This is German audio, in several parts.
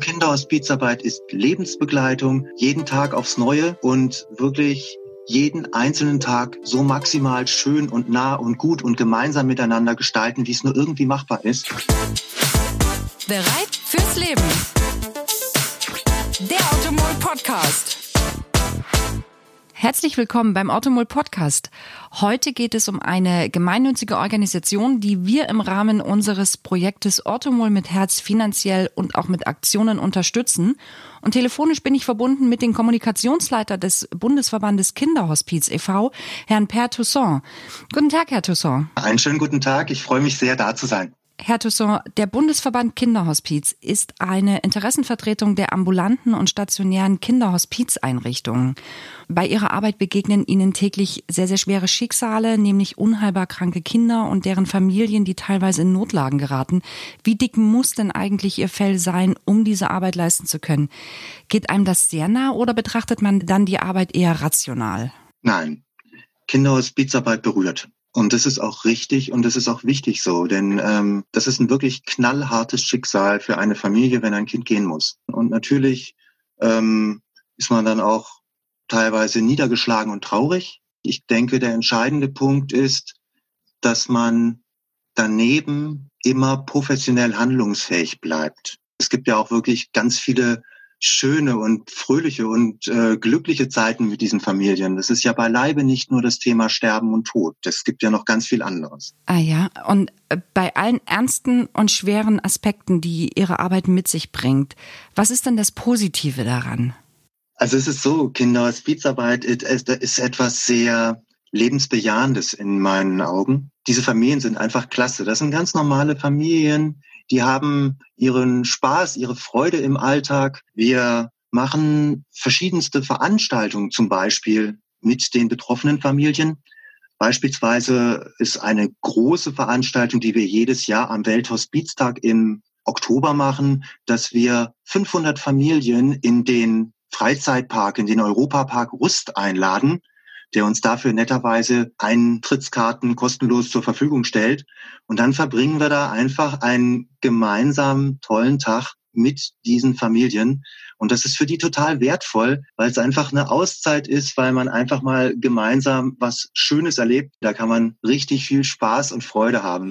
Kinderhospizarbeit ist Lebensbegleitung, jeden Tag aufs Neue und wirklich jeden einzelnen Tag so maximal schön und nah und gut und gemeinsam miteinander gestalten, wie es nur irgendwie machbar ist. Bereit fürs Leben. Der Automol Podcast. Herzlich willkommen beim Automol Podcast. Heute geht es um eine gemeinnützige Organisation, die wir im Rahmen unseres Projektes Automol mit Herz finanziell und auch mit Aktionen unterstützen. Und telefonisch bin ich verbunden mit dem Kommunikationsleiter des Bundesverbandes Kinderhospiz e.V., Herrn Per Toussaint. Guten Tag, Herr Toussaint. Einen schönen guten Tag. Ich freue mich sehr, da zu sein. Herr Toussaint, der Bundesverband Kinderhospiz ist eine Interessenvertretung der ambulanten und stationären Kinderhospizeinrichtungen. Bei ihrer Arbeit begegnen ihnen täglich sehr, sehr schwere Schicksale, nämlich unheilbar kranke Kinder und deren Familien, die teilweise in Notlagen geraten. Wie dick muss denn eigentlich ihr Fell sein, um diese Arbeit leisten zu können? Geht einem das sehr nah oder betrachtet man dann die Arbeit eher rational? Nein, Kinderhospizarbeit berührt. Und das ist auch richtig und das ist auch wichtig so, denn ähm, das ist ein wirklich knallhartes Schicksal für eine Familie, wenn ein Kind gehen muss. Und natürlich ähm, ist man dann auch teilweise niedergeschlagen und traurig. Ich denke, der entscheidende Punkt ist, dass man daneben immer professionell handlungsfähig bleibt. Es gibt ja auch wirklich ganz viele schöne und fröhliche und äh, glückliche Zeiten mit diesen Familien. Das ist ja beileibe nicht nur das Thema Sterben und Tod. Es gibt ja noch ganz viel anderes. Ah ja, und äh, bei allen ernsten und schweren Aspekten, die Ihre Arbeit mit sich bringt, was ist denn das Positive daran? Also es ist so, Kinderhospizarbeit ist etwas sehr lebensbejahendes in meinen Augen. Diese Familien sind einfach klasse. Das sind ganz normale Familien, die haben ihren Spaß, ihre Freude im Alltag. Wir machen verschiedenste Veranstaltungen zum Beispiel mit den betroffenen Familien. Beispielsweise ist eine große Veranstaltung, die wir jedes Jahr am Welthospiztag im Oktober machen, dass wir 500 Familien in den Freizeitpark, in den Europapark Rust einladen der uns dafür netterweise Eintrittskarten kostenlos zur Verfügung stellt. Und dann verbringen wir da einfach einen gemeinsamen tollen Tag mit diesen Familien. Und das ist für die total wertvoll, weil es einfach eine Auszeit ist, weil man einfach mal gemeinsam was Schönes erlebt. Da kann man richtig viel Spaß und Freude haben.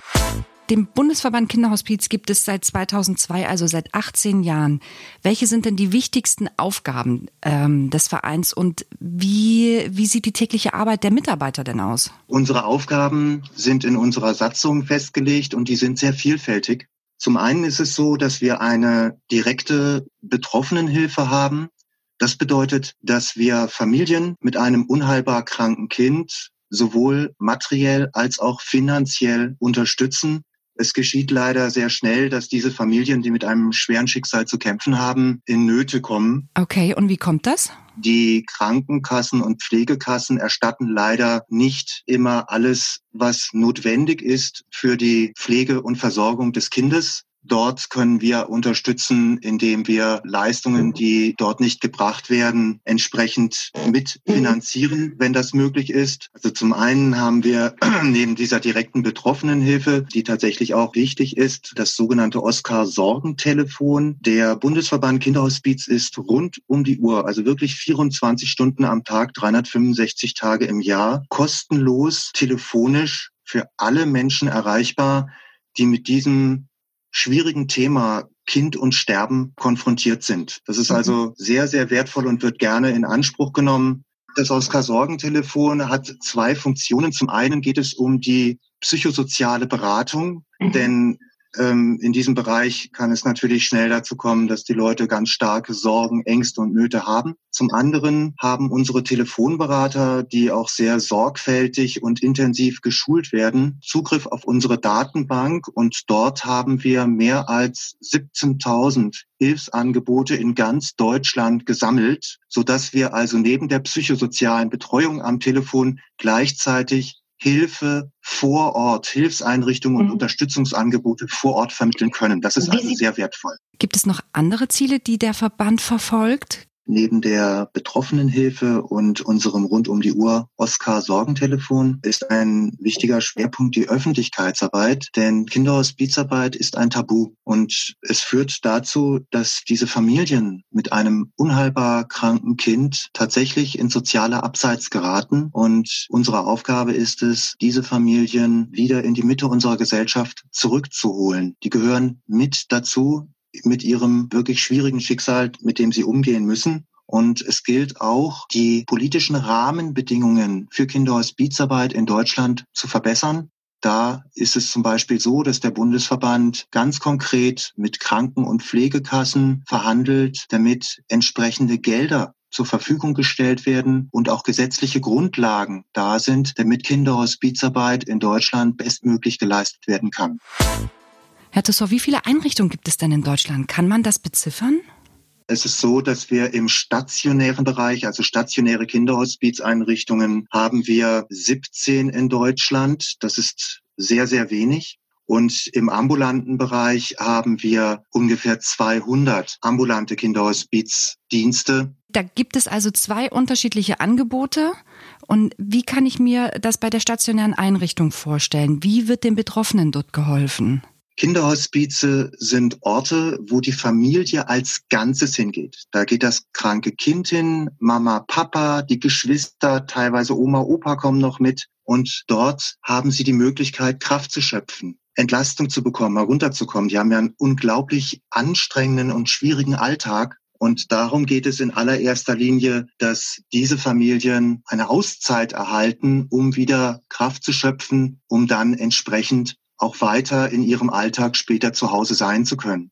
Dem Bundesverband Kinderhospiz gibt es seit 2002, also seit 18 Jahren. Welche sind denn die wichtigsten Aufgaben ähm, des Vereins und wie, wie sieht die tägliche Arbeit der Mitarbeiter denn aus? Unsere Aufgaben sind in unserer Satzung festgelegt und die sind sehr vielfältig. Zum einen ist es so, dass wir eine direkte Betroffenenhilfe haben. Das bedeutet, dass wir Familien mit einem unheilbar kranken Kind sowohl materiell als auch finanziell unterstützen. Es geschieht leider sehr schnell, dass diese Familien, die mit einem schweren Schicksal zu kämpfen haben, in Nöte kommen. Okay, und wie kommt das? Die Krankenkassen und Pflegekassen erstatten leider nicht immer alles, was notwendig ist für die Pflege und Versorgung des Kindes. Dort können wir unterstützen, indem wir Leistungen, die dort nicht gebracht werden, entsprechend mitfinanzieren, wenn das möglich ist. Also zum einen haben wir neben dieser direkten Betroffenenhilfe, die tatsächlich auch wichtig ist, das sogenannte Oskar-Sorgentelefon. Der Bundesverband Kinderhospiz ist rund um die Uhr, also wirklich 24 Stunden am Tag, 365 Tage im Jahr, kostenlos telefonisch für alle Menschen erreichbar, die mit diesem schwierigen Thema Kind und Sterben konfrontiert sind. Das ist mhm. also sehr, sehr wertvoll und wird gerne in Anspruch genommen. Das Oskar-Sorgentelefon hat zwei Funktionen. Zum einen geht es um die psychosoziale Beratung, mhm. denn ähm, in diesem Bereich kann es natürlich schnell dazu kommen, dass die Leute ganz starke Sorgen, Ängste und Nöte haben. Zum anderen haben unsere Telefonberater, die auch sehr sorgfältig und intensiv geschult werden, Zugriff auf unsere Datenbank und dort haben wir mehr als 17.000 Hilfsangebote in ganz Deutschland gesammelt, so dass wir also neben der psychosozialen Betreuung am Telefon gleichzeitig Hilfe vor Ort, Hilfseinrichtungen und mhm. Unterstützungsangebote vor Ort vermitteln können. Das ist also sehr wertvoll. Gibt es noch andere Ziele, die der Verband verfolgt? Neben der Betroffenenhilfe und unserem rund um die Uhr Oscar Sorgentelefon ist ein wichtiger Schwerpunkt die Öffentlichkeitsarbeit, denn Kinderhospizarbeit ist ein Tabu und es führt dazu, dass diese Familien mit einem unheilbar kranken Kind tatsächlich in soziale Abseits geraten und unsere Aufgabe ist es, diese Familien wieder in die Mitte unserer Gesellschaft zurückzuholen. Die gehören mit dazu mit ihrem wirklich schwierigen Schicksal, mit dem sie umgehen müssen. Und es gilt auch, die politischen Rahmenbedingungen für Kinderhospizarbeit in Deutschland zu verbessern. Da ist es zum Beispiel so, dass der Bundesverband ganz konkret mit Kranken- und Pflegekassen verhandelt, damit entsprechende Gelder zur Verfügung gestellt werden und auch gesetzliche Grundlagen da sind, damit Kinderhospizarbeit in Deutschland bestmöglich geleistet werden kann. Herr Tussor, wie viele Einrichtungen gibt es denn in Deutschland? Kann man das beziffern? Es ist so, dass wir im stationären Bereich, also stationäre Kinderhospizeinrichtungen, haben wir 17 in Deutschland. Das ist sehr, sehr wenig. Und im ambulanten Bereich haben wir ungefähr 200 ambulante Kinderhospizdienste. Da gibt es also zwei unterschiedliche Angebote. Und wie kann ich mir das bei der stationären Einrichtung vorstellen? Wie wird den Betroffenen dort geholfen? Kinderhospize sind Orte, wo die Familie als Ganzes hingeht. Da geht das kranke Kind hin, Mama, Papa, die Geschwister, teilweise Oma, Opa kommen noch mit. Und dort haben sie die Möglichkeit, Kraft zu schöpfen, Entlastung zu bekommen, herunterzukommen. Die haben ja einen unglaublich anstrengenden und schwierigen Alltag. Und darum geht es in allererster Linie, dass diese Familien eine Auszeit erhalten, um wieder Kraft zu schöpfen, um dann entsprechend auch weiter in ihrem Alltag später zu Hause sein zu können.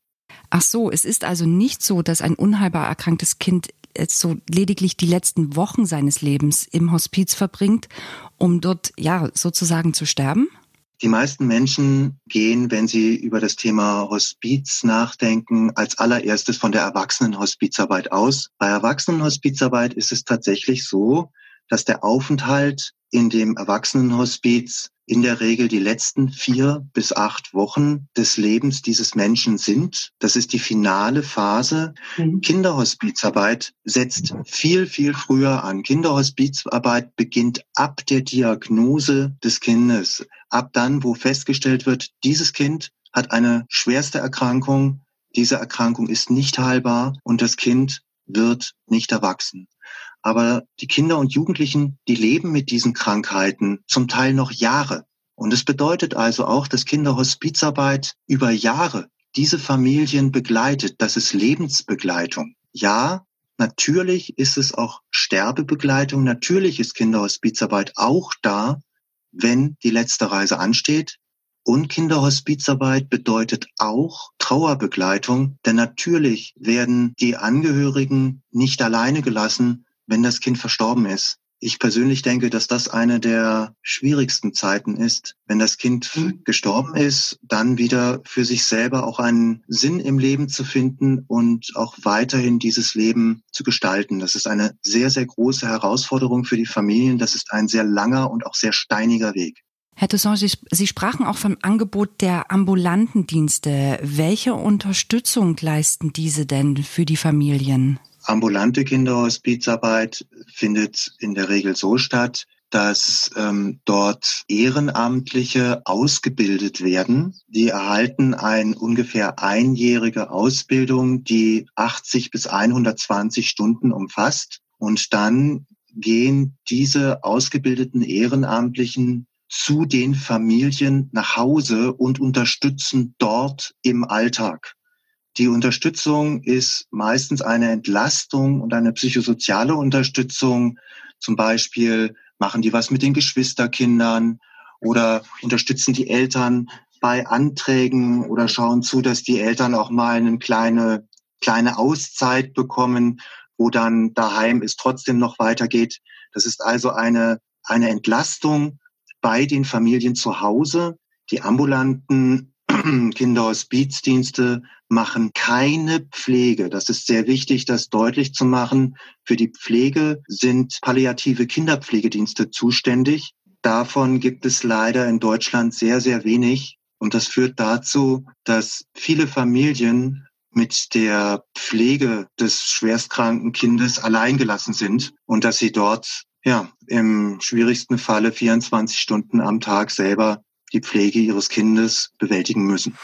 Ach so, es ist also nicht so, dass ein unheilbar erkranktes Kind so lediglich die letzten Wochen seines Lebens im Hospiz verbringt, um dort ja sozusagen zu sterben? Die meisten Menschen gehen, wenn sie über das Thema Hospiz nachdenken, als allererstes von der Erwachsenenhospizarbeit aus. Bei Erwachsenenhospizarbeit ist es tatsächlich so, dass der Aufenthalt in dem Erwachsenenhospiz in der Regel die letzten vier bis acht Wochen des Lebens dieses Menschen sind. Das ist die finale Phase. Mhm. Kinderhospizarbeit setzt viel, viel früher an. Kinderhospizarbeit beginnt ab der Diagnose des Kindes. Ab dann, wo festgestellt wird, dieses Kind hat eine schwerste Erkrankung. Diese Erkrankung ist nicht heilbar und das Kind wird nicht erwachsen. Aber die Kinder und Jugendlichen, die leben mit diesen Krankheiten zum Teil noch Jahre. Und es bedeutet also auch, dass Kinderhospizarbeit über Jahre diese Familien begleitet. Das ist Lebensbegleitung. Ja, natürlich ist es auch Sterbebegleitung. Natürlich ist Kinderhospizarbeit auch da, wenn die letzte Reise ansteht. Und Kinderhospizarbeit bedeutet auch Trauerbegleitung, denn natürlich werden die Angehörigen nicht alleine gelassen, wenn das Kind verstorben ist. Ich persönlich denke, dass das eine der schwierigsten Zeiten ist, wenn das Kind mhm. gestorben ist, dann wieder für sich selber auch einen Sinn im Leben zu finden und auch weiterhin dieses Leben zu gestalten. Das ist eine sehr, sehr große Herausforderung für die Familien. Das ist ein sehr langer und auch sehr steiniger Weg. Herr Toussaint, Sie, Sie sprachen auch vom Angebot der ambulanten Dienste. Welche Unterstützung leisten diese denn für die Familien? Ambulante Kinderhospizarbeit findet in der Regel so statt, dass ähm, dort Ehrenamtliche ausgebildet werden. Die erhalten eine ungefähr einjährige Ausbildung, die 80 bis 120 Stunden umfasst. Und dann gehen diese ausgebildeten Ehrenamtlichen zu den Familien nach Hause und unterstützen dort im Alltag. Die Unterstützung ist meistens eine Entlastung und eine psychosoziale Unterstützung. Zum Beispiel machen die was mit den Geschwisterkindern oder unterstützen die Eltern bei Anträgen oder schauen zu, dass die Eltern auch mal eine kleine, kleine Auszeit bekommen, wo dann daheim es trotzdem noch weitergeht. Das ist also eine, eine Entlastung bei den Familien zu Hause. Die ambulanten Kinderhospizdienste machen keine Pflege. Das ist sehr wichtig, das deutlich zu machen. Für die Pflege sind palliative Kinderpflegedienste zuständig. Davon gibt es leider in Deutschland sehr, sehr wenig. Und das führt dazu, dass viele Familien mit der Pflege des schwerstkranken Kindes alleingelassen sind und dass sie dort ja im schwierigsten Falle 24 Stunden am Tag selber die Pflege ihres Kindes bewältigen müssen.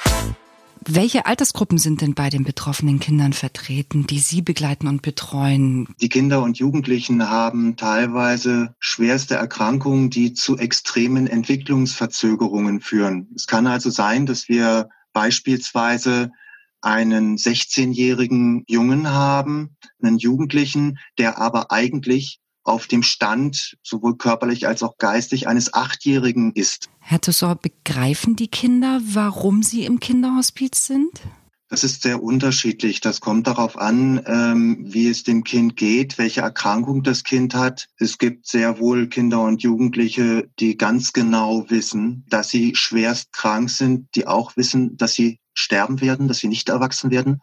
Welche Altersgruppen sind denn bei den betroffenen Kindern vertreten, die Sie begleiten und betreuen? Die Kinder und Jugendlichen haben teilweise schwerste Erkrankungen, die zu extremen Entwicklungsverzögerungen führen. Es kann also sein, dass wir beispielsweise einen 16-jährigen Jungen haben, einen Jugendlichen, der aber eigentlich auf dem Stand, sowohl körperlich als auch geistig, eines Achtjährigen ist. Herr Tussor, begreifen die Kinder, warum sie im Kinderhospiz sind? Das ist sehr unterschiedlich. Das kommt darauf an, ähm, wie es dem Kind geht, welche Erkrankung das Kind hat. Es gibt sehr wohl Kinder und Jugendliche, die ganz genau wissen, dass sie schwerst krank sind, die auch wissen, dass sie sterben werden, dass sie nicht erwachsen werden.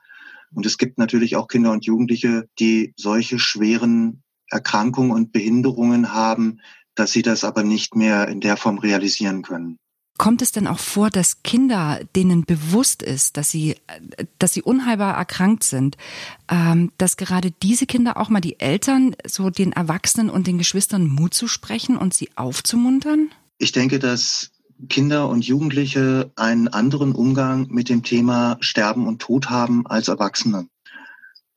Und es gibt natürlich auch Kinder und Jugendliche, die solche schweren Erkrankungen und Behinderungen haben, dass sie das aber nicht mehr in der Form realisieren können. Kommt es denn auch vor, dass Kinder, denen bewusst ist, dass sie, dass sie unheilbar erkrankt sind, ähm, dass gerade diese Kinder auch mal die Eltern, so den Erwachsenen und den Geschwistern Mut zu sprechen und sie aufzumuntern? Ich denke, dass Kinder und Jugendliche einen anderen Umgang mit dem Thema Sterben und Tod haben als Erwachsene.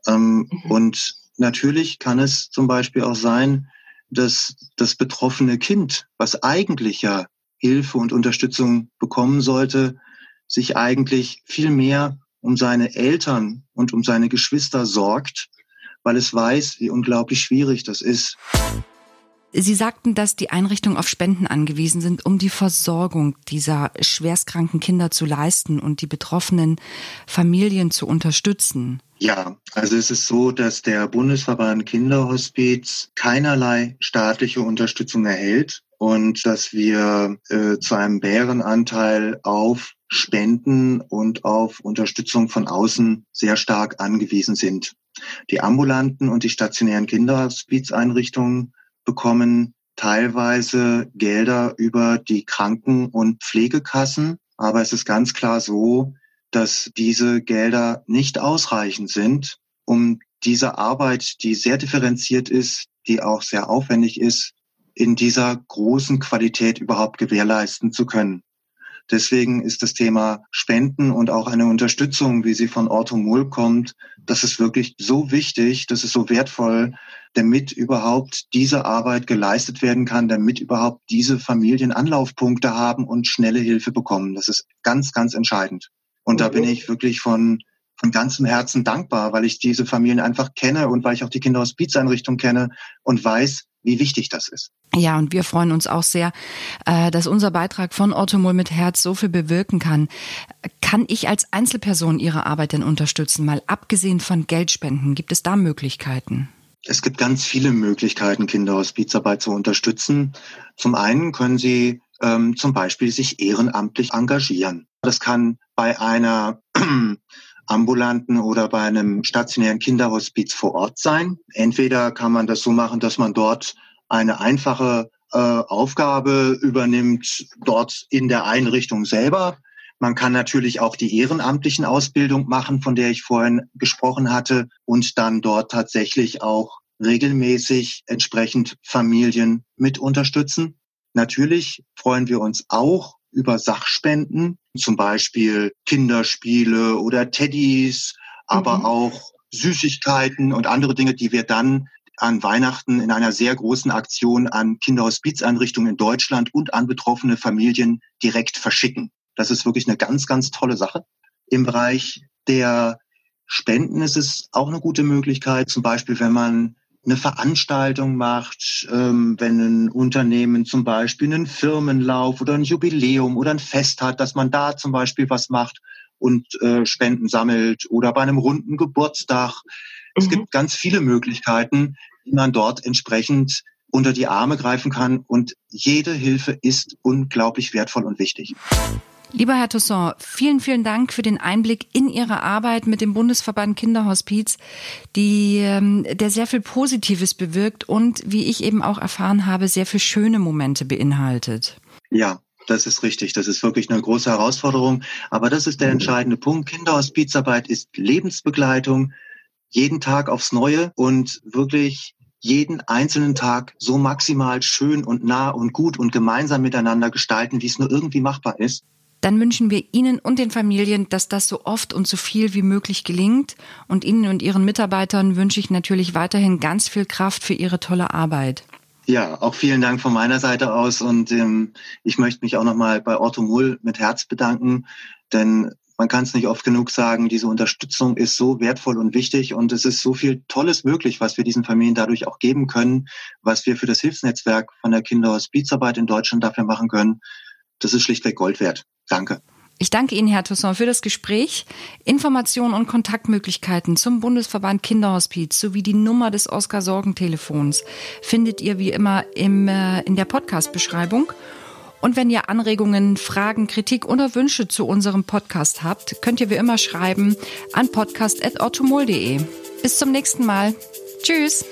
Ähm, mhm. Und natürlich kann es zum Beispiel auch sein, dass das betroffene Kind, was eigentlich ja Hilfe und Unterstützung bekommen sollte, sich eigentlich viel mehr um seine Eltern und um seine Geschwister sorgt, weil es weiß, wie unglaublich schwierig das ist. Sie sagten, dass die Einrichtungen auf Spenden angewiesen sind, um die Versorgung dieser schwerstkranken Kinder zu leisten und die betroffenen Familien zu unterstützen. Ja, also es ist so, dass der Bundesverband Kinderhospiz keinerlei staatliche Unterstützung erhält und dass wir äh, zu einem Bärenanteil auf Spenden und auf Unterstützung von außen sehr stark angewiesen sind. Die ambulanten und die stationären Kinderhospizeinrichtungen bekommen teilweise Gelder über die Kranken- und Pflegekassen. Aber es ist ganz klar so, dass diese Gelder nicht ausreichend sind, um diese Arbeit, die sehr differenziert ist, die auch sehr aufwendig ist, in dieser großen Qualität überhaupt gewährleisten zu können. Deswegen ist das Thema Spenden und auch eine Unterstützung, wie sie von Orto Mull kommt, das ist wirklich so wichtig, das ist so wertvoll, damit überhaupt diese Arbeit geleistet werden kann, damit überhaupt diese Familien Anlaufpunkte haben und schnelle Hilfe bekommen. Das ist ganz, ganz entscheidend. Und da bin ich wirklich von, von ganzem Herzen dankbar, weil ich diese Familien einfach kenne und weil ich auch die Kinderhospizeinrichtung kenne und weiß, wie wichtig das ist. Ja, und wir freuen uns auch sehr, äh, dass unser Beitrag von Orthomol mit Herz so viel bewirken kann. Kann ich als Einzelperson Ihre Arbeit denn unterstützen? Mal abgesehen von Geldspenden, gibt es da Möglichkeiten? Es gibt ganz viele Möglichkeiten, Kinderhospizarbeit zu unterstützen. Zum einen können Sie ähm, zum Beispiel sich ehrenamtlich engagieren. Das kann bei einer ambulanten oder bei einem stationären Kinderhospiz vor Ort sein. Entweder kann man das so machen, dass man dort eine einfache äh, Aufgabe übernimmt, dort in der Einrichtung selber. Man kann natürlich auch die ehrenamtlichen Ausbildung machen, von der ich vorhin gesprochen hatte, und dann dort tatsächlich auch regelmäßig entsprechend Familien mit unterstützen. Natürlich freuen wir uns auch über Sachspenden, zum Beispiel Kinderspiele oder Teddys, aber mhm. auch Süßigkeiten und andere Dinge, die wir dann an Weihnachten in einer sehr großen Aktion an Kinderhospizeinrichtungen in Deutschland und an betroffene Familien direkt verschicken. Das ist wirklich eine ganz, ganz tolle Sache. Im Bereich der Spenden ist es auch eine gute Möglichkeit, zum Beispiel wenn man eine Veranstaltung macht, ähm, wenn ein Unternehmen zum Beispiel einen Firmenlauf oder ein Jubiläum oder ein Fest hat, dass man da zum Beispiel was macht und äh, Spenden sammelt oder bei einem runden Geburtstag. Es mhm. gibt ganz viele Möglichkeiten, wie man dort entsprechend unter die Arme greifen kann und jede Hilfe ist unglaublich wertvoll und wichtig. Lieber Herr Toussaint, vielen, vielen Dank für den Einblick in Ihre Arbeit mit dem Bundesverband Kinderhospiz, die, ähm, der sehr viel Positives bewirkt und, wie ich eben auch erfahren habe, sehr viel schöne Momente beinhaltet. Ja, Das ist richtig. Das ist wirklich eine große Herausforderung. Aber das ist der entscheidende Punkt. Kinderhospizarbeit ist Lebensbegleitung, jeden Tag aufs Neue und wirklich jeden einzelnen Tag so maximal schön und nah und gut und gemeinsam miteinander gestalten, wie es nur irgendwie machbar ist. Dann wünschen wir Ihnen und den Familien, dass das so oft und so viel wie möglich gelingt. Und Ihnen und Ihren Mitarbeitern wünsche ich natürlich weiterhin ganz viel Kraft für Ihre tolle Arbeit. Ja, auch vielen Dank von meiner Seite aus. Und ähm, ich möchte mich auch nochmal bei Otto Mull mit Herz bedanken, denn man kann es nicht oft genug sagen, diese Unterstützung ist so wertvoll und wichtig und es ist so viel Tolles möglich, was wir diesen Familien dadurch auch geben können, was wir für das Hilfsnetzwerk von der Kinderhospizarbeit in Deutschland dafür machen können. Das ist schlichtweg Gold wert. Danke. Ich danke Ihnen, Herr Toussaint, für das Gespräch. Informationen und Kontaktmöglichkeiten zum Bundesverband Kinderhospiz sowie die Nummer des Oskar-Sorgen-Telefons findet ihr wie immer im, äh, in der Podcast-Beschreibung. Und wenn ihr Anregungen, Fragen, Kritik oder Wünsche zu unserem Podcast habt, könnt ihr wie immer schreiben an podcast.ortomol.de. Bis zum nächsten Mal. Tschüss.